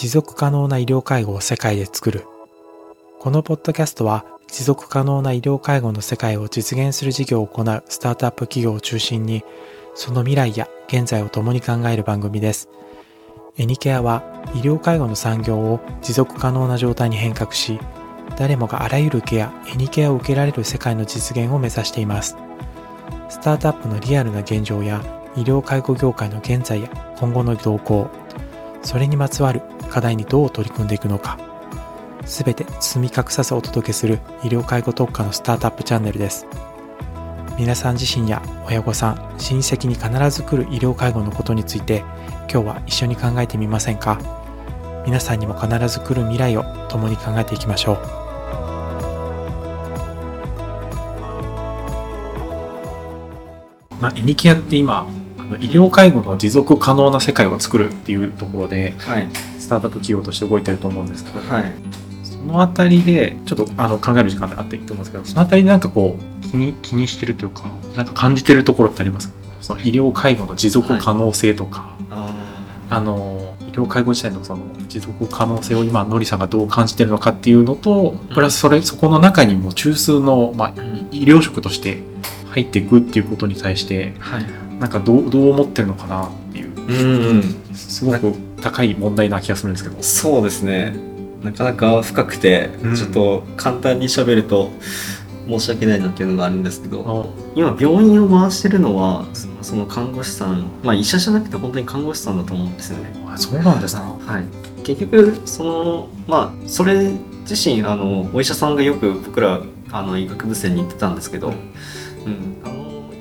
持続可能な医療介護を世界で作る。このポッドキャストは持続可能な医療介護の世界を実現する事業を行うスタートアップ企業を中心に、その未来や現在を共に考える番組です。エニケアは医療介護の産業を持続可能な状態に変革し、誰もがあらゆるケア、エニケアを受けられる世界の実現を目指しています。スタートアップのリアルな現状や医療介護業界の現在や今後の動向、それにまつわる課題にどう取り組んでいくのか、すべて包み隠さずお届けする医療介護特化のスタートアップチャンネルです。皆さん自身や親御さん、親戚に必ず来る医療介護のことについて今日は一緒に考えてみませんか？皆さんにも必ず来る未来を共に考えていきましょう。まあ、エニキアって今医療介護の持続可能な世界を作るっていうところで、はい、スタートアップ企業として動いてると思うんですけど、はい、そのあたりでちょっとあの考える時間があっていいと思うんですけどそのあたりでなんかこう気に気にしてるというかなんか感じてるところってあります？かその医療介護の持続可能性とか、はい、ああの医療介護自体のその持続可能性を今のりさんがどう感じてるのかっていうのとプラスそれそこの中にも中枢の、まあ、医療職として入っていくっていうことに対して、はい、なんかどうどう思ってるのかなっていう、うんうん、すごく高い問題な気がするんですけど。そうですね。なかなか深くて、ちょっと簡単に喋ると申し訳ないなっていうのがあるんですけど、今病院を回してるのはその看護師さんまあ医者じゃなくて本当に看護師さんだと思うんですよね。そうなんですか、はい、結局そのまあそれ自身あのお医者さんがよく僕らあの医学部生に言ってたんですけど、うん、あの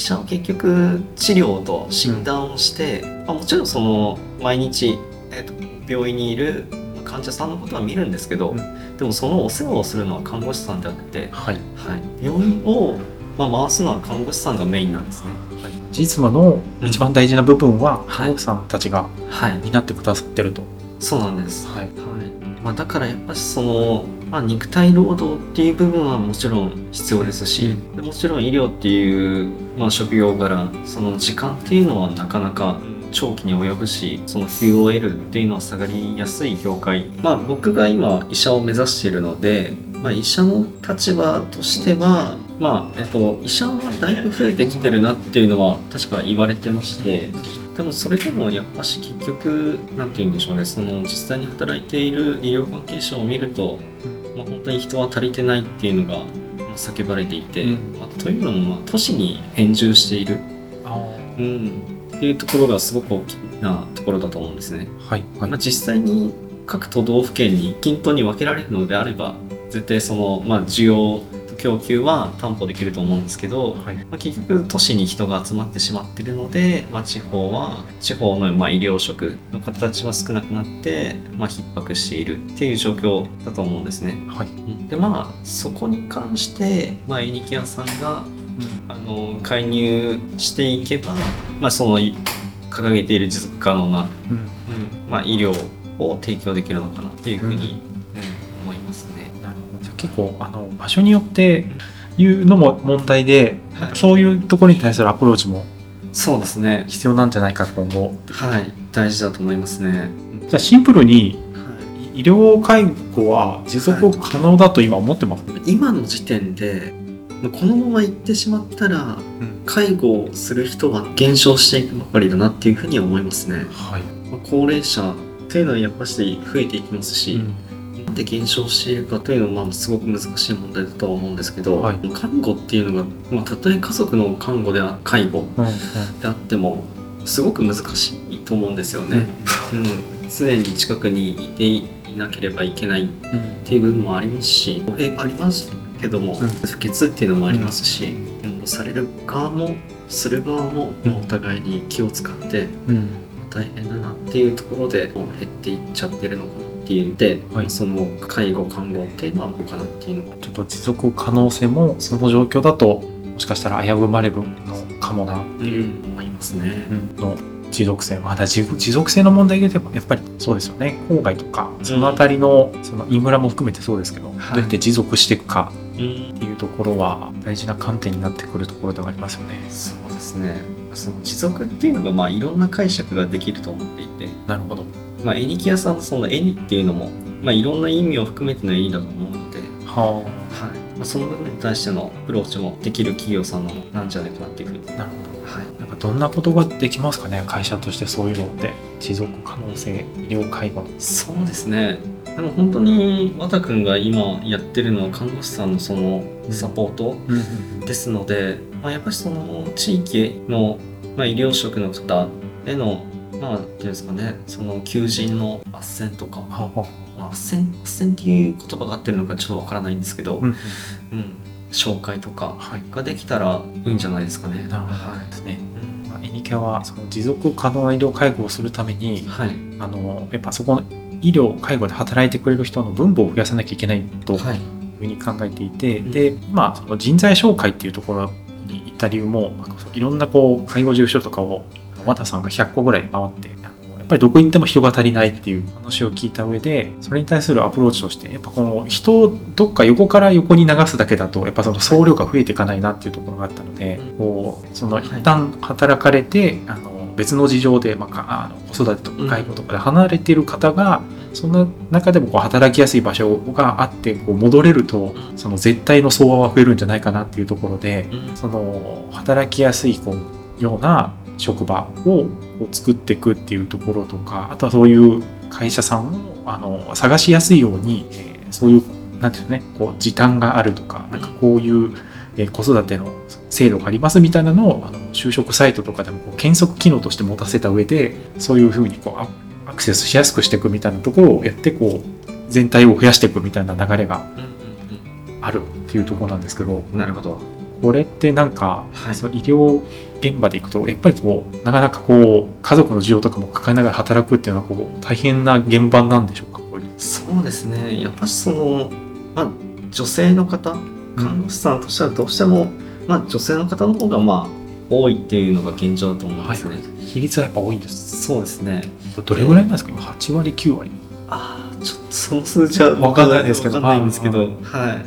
医者は結局治療と診断をして、まあ、もちろんその毎日、えーと、病院にいる患者さんのことは見るんですけど、うん、でもそのお世話をするのは看護師さんであって、はい。はい、病院を、まあ、回すのは看護師さんがメインなんですね。はい、実務の一番大事な部分は看護師さんたちが担ってくださってると。そうなんです、はい。はい。まあ、だからやっぱりそのまあ、肉体労働っていう部分はもちろん必要ですし、もちろん医療っていう、まあ、職業柄その時間っていうのはなかなか長期に及ぶしその QOL っていうのは下がりやすい業界。まあ僕が今医者を目指しているので、まあ、医者の立場としてはまあえっと医者はだいぶ増えてきてるなっていうのは確か言われてましてでもそれでもやっぱし結局何て言うんでしょうねその実際に働いている医療関係者を見るとまあ、本当に人は足りてないっていうのが叫ばれていて、うん、まあ、というのも、まあ、都市に編集している、うん、っていうところがすごく大きなところだと思うんですね。はい、はい、まあ、実際に各都道府県に均等に分けられるのであれば絶対その、まあ、需要供給は担保できると思うんですけど、はい、まあ、結局都市に人が集まってしまってるので、まあ、地方は地方のまあ医療職の形は少なくなって、まあ、逼迫しているっていう状況だと思うんですね。はい、でまあそこに関して、まあ、エニキアさんが、うん、あの介入していけば、まあ、その掲げている持続可能な、うん、うん、まあ、医療を提供できるのかなっていうふうに、結構あの場所によっていうのも問題で、はい、そういうところに対するアプローチもそうですね。必要なんじゃないか今後はい。大事だと思いますね。じゃあシンプルに、はい、医療介護は持続可能だと今思ってます、はい、今の時点でこのまま行ってしまったら、うん、介護をする人は減少していくばかりだなっていうふうに思いますね。はい、高齢者っていうのはやっぱし増えていきますし、うんで減少しているかというのは、まあ、すごく難しい問題だとは思うんですけど、はい、看護っていうのが、まあ、たとえ家族の看護では介護であってもすごく難しいと思うんですよね。うん、常に近くにいていなければいけないっていう部分もありますし語弊がありますけども、不潔っていうのもありますし、うん、される側もする側もお互いに気を使って、大変だなっていうところで減っていっちゃってるのかなっていうで、はい、その介護看護っていうのはどうかなっていうのがちょっと持続可能性もその状況だともしかしたら危ぶまれるのかもなっていう、思いますね。の持続性まだ持続性の問題で言えばやっぱりそうですよね。郊外とかその辺りのそのインフラも含めてそうですけど、どうやって持続していくかっていうところは大事な観点になってくるところではありますよね。そうですねその持続っていうのがまあいろんな解釈ができると思っていて。なるほど。まあ、エニキ屋さんのそのエニっていうのも、まあ、いろんな意味を含めてのエニだと思うので、ははい。まあ、その部分に対してのアプローチもできる企業さんなのなんじゃないかなっていうふうに、あなるほど。はい、なんかどんなことができますかね会社としてそういうのって。持続可能性医療介護の。そうですねでも本当に和田君が今やってるのは看護師さんのそのサポートですので、まあ、やっぱりその地域の、まあ、医療職の方へのまあ、っていうんですかね、その求人の斡旋とか、斡旋、斡旋っていう言葉が合ってるのかちょっとわからないんですけど、うんうん、紹介とかはい。ができたらいいんじゃないですかね。はですね、い。まあ、エニケアはその持続可能な医療介護をするためにはい。あのやっぱそこの医療介護で働いてくれる人の分母を増やさなきゃいけないとい。うはい。ふうに考えていて、うん。でまあその人材紹介っていうところに行った理由もまあいろんなこう介護事務所とかを和田さんが100個ぐらい回ってやっぱりどこに行っても人が足りないっていう話を聞いた上でそれに対するアプローチとしてやっぱこの人をどっか横から横に流すだけだとやっぱその総量が増えていかないなっていうところがあったので、うん。こうそのはい。一旦働かれて、あの別の事情で、まあか、あの子育てとか介護とかで離れている方が、そんな中でもこう働きやすい場所があってこう戻れるとうんその絶対の相和は増えるんじゃないかなっていうところでうん。その働きやすいこうような職場を作っていくっていうところとかあとはそういう会社さんをあの探しやすいように、えーそういうなんていうのねこう時短があるとかなんかこういう、えー子育ての制度がありますみたいなのをあの就職サイトとかでもこう検索機能として持たせた上でそういうふうにこうアアクセスしやすくしていくみたいなところをやってこう全体を増やしていくみたいな流れがあるっていうところなんですけど。なるほど。これってなんか、はいその医療現場で行くとやっぱりこうなかなかこう家族の事情とかも抱えながら働くっていうのはこう大変な現場なんでしょうか？そうですね。やっぱりその、まあ、女性の方、看護師さんとしてはどうしても、まあ、女性の方の方がまあ、多いっていうのが現状だと思うんですね。比率はやっぱ多いんです。そうですね。どれぐらいなんですか？今8割9割。ああ、ちょっとその数字はわかんないですけど。わかんないんですけど、は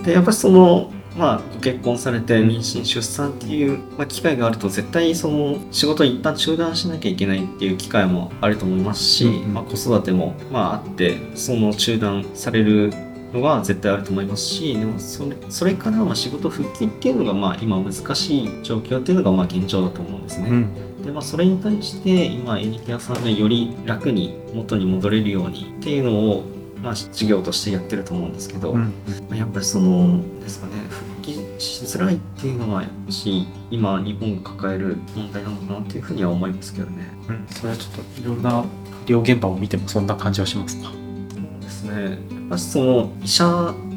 い。で、やっぱりその、まあ、ご結婚されて妊娠、出産っていう、まあ、機会があると、絶対その仕事を一旦中断しなきゃいけないっていう機会もあると思いますし、うんうん。まあ、子育ても、まあ、あって、その中断されるのは絶対あると思いますし、でもそれそれからまあ仕事復帰っていうのが、まあ、今難しい状況っていうのが、まあ、現状だと思うんですね。ん。でまあ、それに対して今エニケアさんがより楽に元に戻れるようにっていうのを、まあ、事業としてやってると思うんですけど、まうん。あやっぱりそのですかね復帰しづらいっていうのはやっぱし今日本が抱える問題なのかなっていうふうには思いますけどね。うん。それはちょっといろんな医療現場を見てもそんな感じはしますか？そうですねやっぱその医者、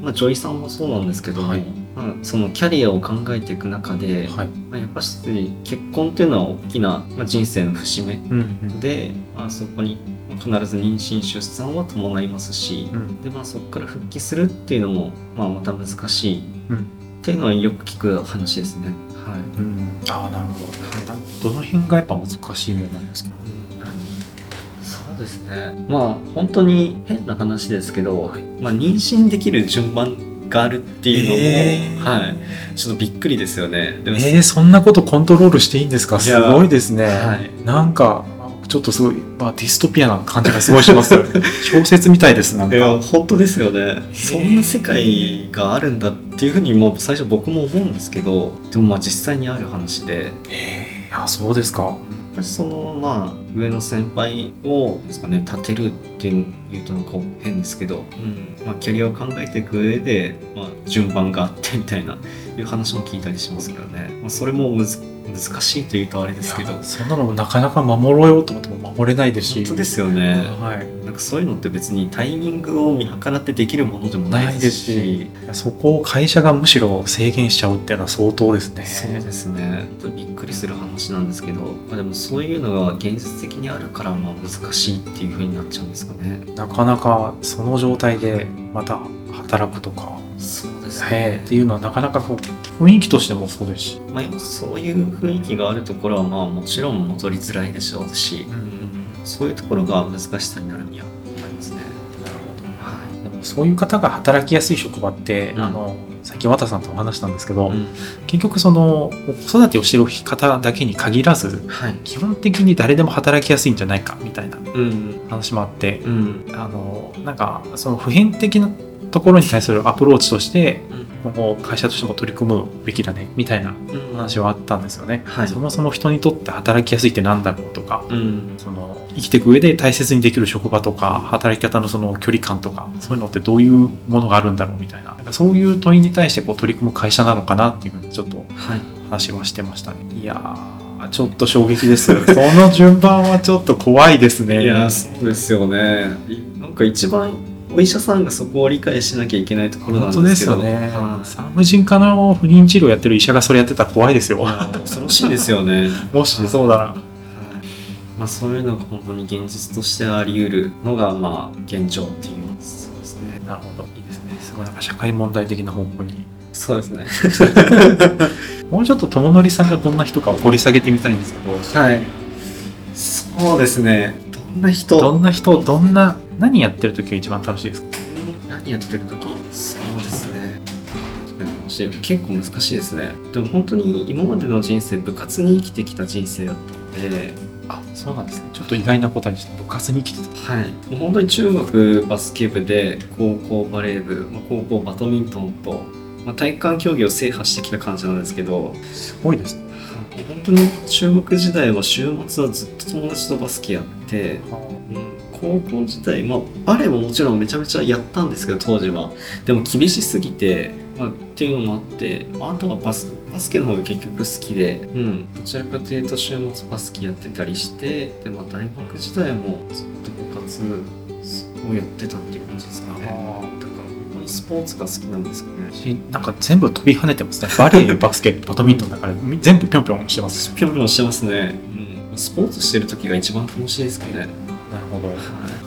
まあ、女医さんもそうなんですけども、はい。まあ、そのキャリアを考えていく中で、はい。まあ、やっぱし結婚っていうのは大きな、まあ、人生の節目うんで、まあ、そこに必ず妊娠出産は伴いますし、うん。でまあ、そこから復帰するっていうのも、まあ、また難しいうん。っていうのはよく聞く話ですね。はい。うん。ああなるほど。どの辺がやっぱ難しいものなんですか？ですね。まあ本当に変な話ですけど、はい。まあ、妊娠できる順番があるっていうのも、えー。はい、ちょっとびっくりですよね。でもえー、そんなことコントロールしていいんですか？すごいですね、はい。なんかちょっとすごい、まあ、ディストピアな感じがすごいします 小説みたいですなんか。いや本当ですよね。そんな世界があるんだっていうふうにもう最初僕も思うんですけどでもまあ実際にある話で。えー、あそうですかぱりそのまあ上の先輩をですかね立てるっていうとなんか変ですけど、うん。まあ、キャリアを考えていく上で、まあ、順番があってみたいないう話も聞いたりしますけどね、まあ、それもむず難しいというとあれですけどそんなのもなかなか守ろうよと思っても守れないですし。本当ですよね。はい。なんかそういうのって別にタイミングを見計らってできるものでもないですし。そこを会社がむしろ制限しちゃうっていうのは相当ですね。そうですね。びっくりする話なんですけど、まあ、でもそういうのが現実的にあるからまあ難しいっていう風になっちゃうんですかね。なかなかその状態でまた働くとか、そうですえーっていうのはなかなかこう雰囲気としてもそうですし、まあ、今そういう雰囲気があるところはまあもちろん戻りづらいでしょうし、そういうところが難しさになるには思いますね。なるほど。はい、でもそういう方が働きやすい職場って、うん。あのさっき綿さんとお話したんですけど、うん。結局その子育てをしてる方だけに限らずはい。基本的に誰でも働きやすいんじゃないかみたいなうん。話もあって、うん。あのなんかその普遍的なところに対するアプローチとして今後会社としても取り組むべきだねみたいなうん。話はあったんですよね、はい。そもそも人にとって働きやすいって何だろうとかうん。その生きていく上で大切にできる職場とか働き方のその距離感とかそういうのってどういうものがあるんだろうみたいな。そういう問いに対してこう取り組む会社なのかなっていうふうにちょっとはい。話はしてましたね。いやーちょっと衝撃です。その順番はちょっと怖いですね。いやそうですよね。なんか一番お医者さんがそこを理解しなきゃいけないところなん本当でですすよね。けどはい産婦人科の不妊治療やってる医者がそれやってたら怖いですよ。恐ろしいですよね。もしそうだな。まあ、そういうのが本当に現実としてあり得るのがまあ現状っていう。そうですねなるほど。いいですね。すごいなんか社会問題的な方向に。そうですね。もうちょっと友則さんがどんな人かを掘り下げてみたいんですけど。はい。そうですね。どんな人？どんな人？どんな何やってる時が一番楽しいですか？何やってる時？そうですね。結構難しいですね。でも本当に今までの人生部活に生きてきた人生だったのであそうなんですね。ちょっと意外な答えでした。部活に来てた。はい。もう本当に中学バスケ部で高校バレー部、まあ、高校バドミントンと、まあ、体育館競技を制覇してきた感じなんですけどすごいですね。本当に中学時代は週末はずっと友達とバスケやって、うん。高校時代、まあ、バレーももちろんめちゃめちゃやったんですけど当時は。でも厳しすぎて、まあ、っていうのもあってまああとはバスバスケの方が結局好きで、うん、どちらかというと週末バスケやってたりしてで、まあ、大学時代もずっと部活をやってたっていう感じですかね。スポーツが好きなんですかね。しなんか全部飛び跳ねてますね。バレーバスケバドミントンだから全部ぴょんぴょんしてますぴょんぴょんしてますね、うん、スポーツしてる時が一番楽しいですかね。なるほど。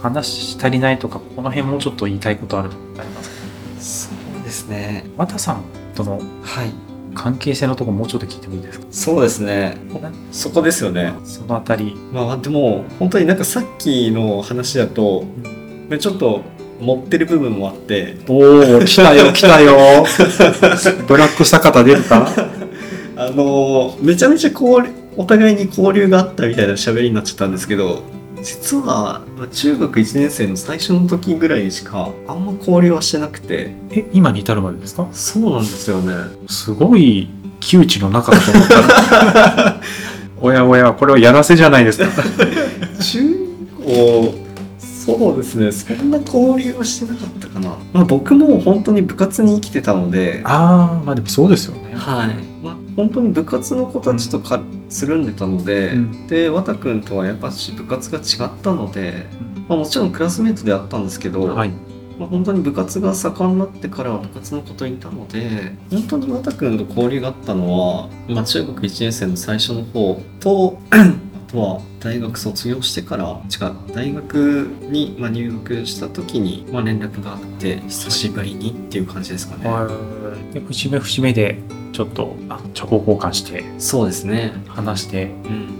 話し足りないとかこの辺もうちょっと言いたいことあるとかありますか？そうですね。綿さんとのはい。関係性のところもうちょっと聞いてもいいですか？そうですね。そこですよね。そのあたり。まあでも本当になんかさっきの話だとまあちょっと持ってる部分もあっておお来たよ来たよ。ブラック坂田出るか？あのめちゃめちゃ交流お互いに交流があったみたいな喋りになっちゃったんですけど実はまあ中学1年生の最初の時ぐらいしかあんま交流はしてなくて。え今に至るまでですか？そうなんですよね。すごい窮地の中だと思ったら おやおやこれはやらせじゃないですか。中高そうですね。そんな交流はしてなかったかな、まあ、僕も本当に部活に生きてたので。ああまあでもそうですよね。はい、まあ、本当に部活の子たちとかつるんでたので、うん。で和田君とはやっぱし部活が違ったので、まあ、もちろんクラスメートであったんですけど、はい。まあ、本当に部活が盛んになってからは部活のこといたので本当に和田君と交流があったのは、まあ、中学1年生の最初の方とあとは大学卒業してから違う大学にまあ入学した時にまあ連絡があって久しぶりにっていう感じですかね。で節目節目でちょっとあ情報交換してそうですね話してうん、本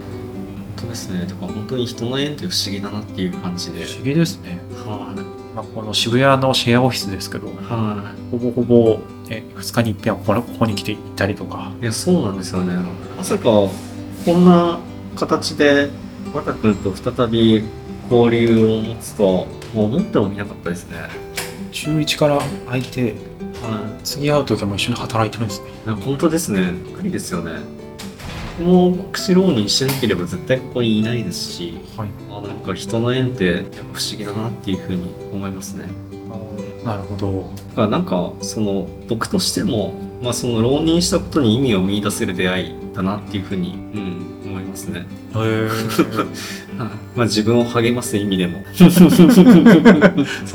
当ですね。だから本当に人の縁って不思議だなっていう感じで。不思議ですね、はい。まあ、この渋谷のシェアオフィスですけどはほぼほぼえ2日に一遍はここここに来ていたりとかい。いや、そうなんですよね。まさか、こんな形で、和田君と再び交流を持つとは、もう思ってもみなかったですね。中1から空いては次会う時も一緒に働いてるんですね本当ですね。びっくりですよね。もう国士浪人してなければ絶対ここにいないですし、はいあなんか人の縁ってやっぱ不思議だなっていうふうに思いますね。なるほどだからなんかその僕としても、まあ、その浪人したことに意味を見出せる出会いだなっていうふうに、うん、思いますね。へえ まあ自分を励ます意味でも。そ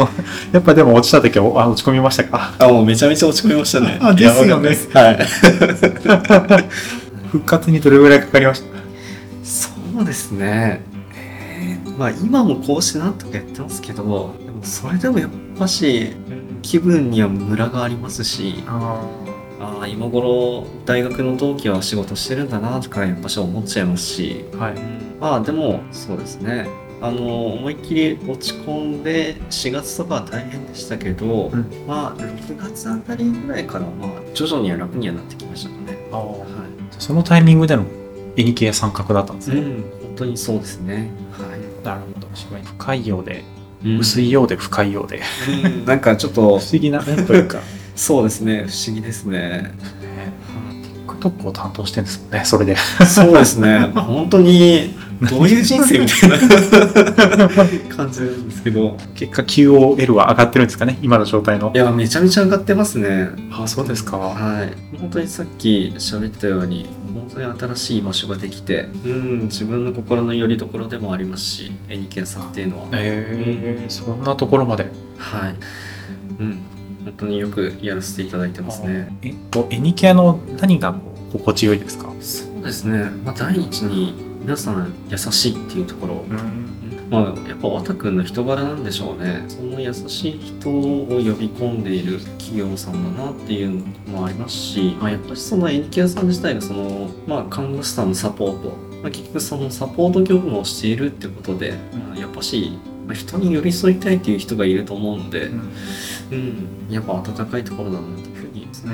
うやっぱでも落ちた時はあ落ち込みましたか？あもうめちゃめちゃ落ち込みましたね。あですよねはい。復活にどれぐらいかかりました？そうですね。えーまあ今もこうしてなんとかやってますけど、でもそれでもやっぱし気分にはムラがありますし、あああ今頃大学の同期は仕事してるんだなとかやっぱし思っちゃいますし、はいまあでもそうですねあの思いっきり落ち込んで4月とかは大変でしたけど、うんまあ6月あたりぐらいからまあ徐々には楽にはなってきましたかね。はそのタイミングでの絵日系参画だったんですい。ね。うん、本当にそうですね。はなるほど。深いようで、い。薄いようで深いようで、うんなんかちょっ 不と思議な面というか、そうですね不思議ですね。TikTok を担当してるんですもんね、それで。そうですね本当に どういう人生みたいな感じなんですけど結果 QOL は上がってるんですかね、今の状態のい。やめちゃめちゃ上がってますね。あ、そうですか。はい、本当にさっき喋ったように本当に新しい場所ができて、うん、自分の心の拠り所でもありますし絵日記屋さんっていうのは、えー、そんなところまで。はい、うん、本当によくやらせていただいてますね。えっと、絵日記屋の何が心地よいですか？そうですね、まあ、第一に皆さん優しいっていうところ、うん。まあ、やっぱ和田君の人柄なんでしょうね。その優しい人を呼び込んでいる企業さんだなっていうのもありますし、まあ、やっぱりその絵日記屋さん自体がその、まあ、看護師さんのサポート、まあ、結局そのサポート業務をしているってことで、まあやっぱし、まあ、人に寄り添いたいっていう人がいると思うので、うん、やっぱ温かいところだなっていうふうにですね。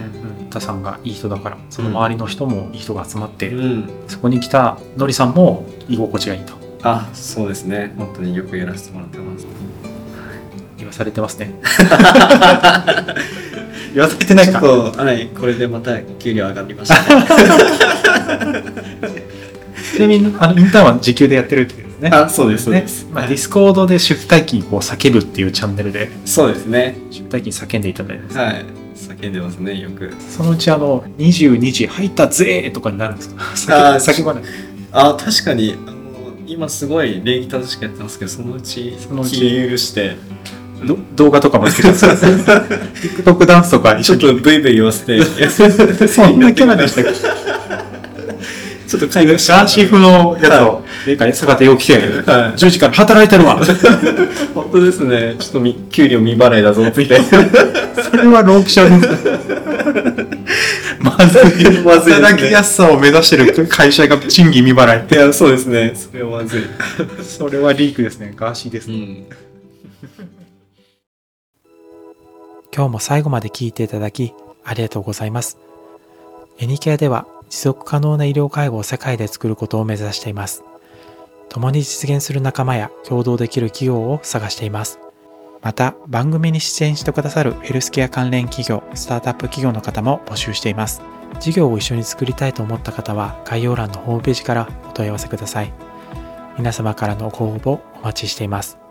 田さんがいい人だから、その周りの人もいい人が集まって、うん、そこに来たのりさんも居心地がいいとあそうですね本当によくやらせてもらってます。言わされてますね。言わされてないか。ちょっと、はい、これでまた給料上がりましたね。ちなみにあのインターンは時給でやってるっていうですね。あ、そうです、そうね。です。まあ、ディスコードで出退勤を叫ぶっていうチャンネルで。そうですね。出退勤叫んでいただいてます、はい。叫んでますね、よく。そのうちあの22時入ったぜーとかになるんですか？叫叫ばない。あ、確かに、あの、今すごい礼儀正しくやってますけど、そのうち、そのうち。気許して、ど動画とかもつけてます。TikTok ダンスとか一ちょっ緒にとブイブイ言わせて、そんなキャラでしたっけ？ちょっと海外ガーシー風のやつを、でかい姿よく来て、はい10時から働いてるわ。本当ですね。ちょっとみ給料未払いだぞって。それはローキシャです。まずい。まずいね働きやすさを目指してる会社が賃金未払いって。いや、そうですね。それはまずい。それはリークですね。ガーシーです。ん。今日も最後まで聞いていただき、ありがとうございます。エニケアでは持続可能な医療介護を世界で作ることを目指しています。共に実現する仲間や共同できる企業を探しています。また、番組に出演してくださるヘルスケア関連企業、スタートアップ企業の方も募集しています。事業を一緒に作りたいと思った方は、概要欄のホームページからお問い合わせください。皆様からのご応募お待ちしています。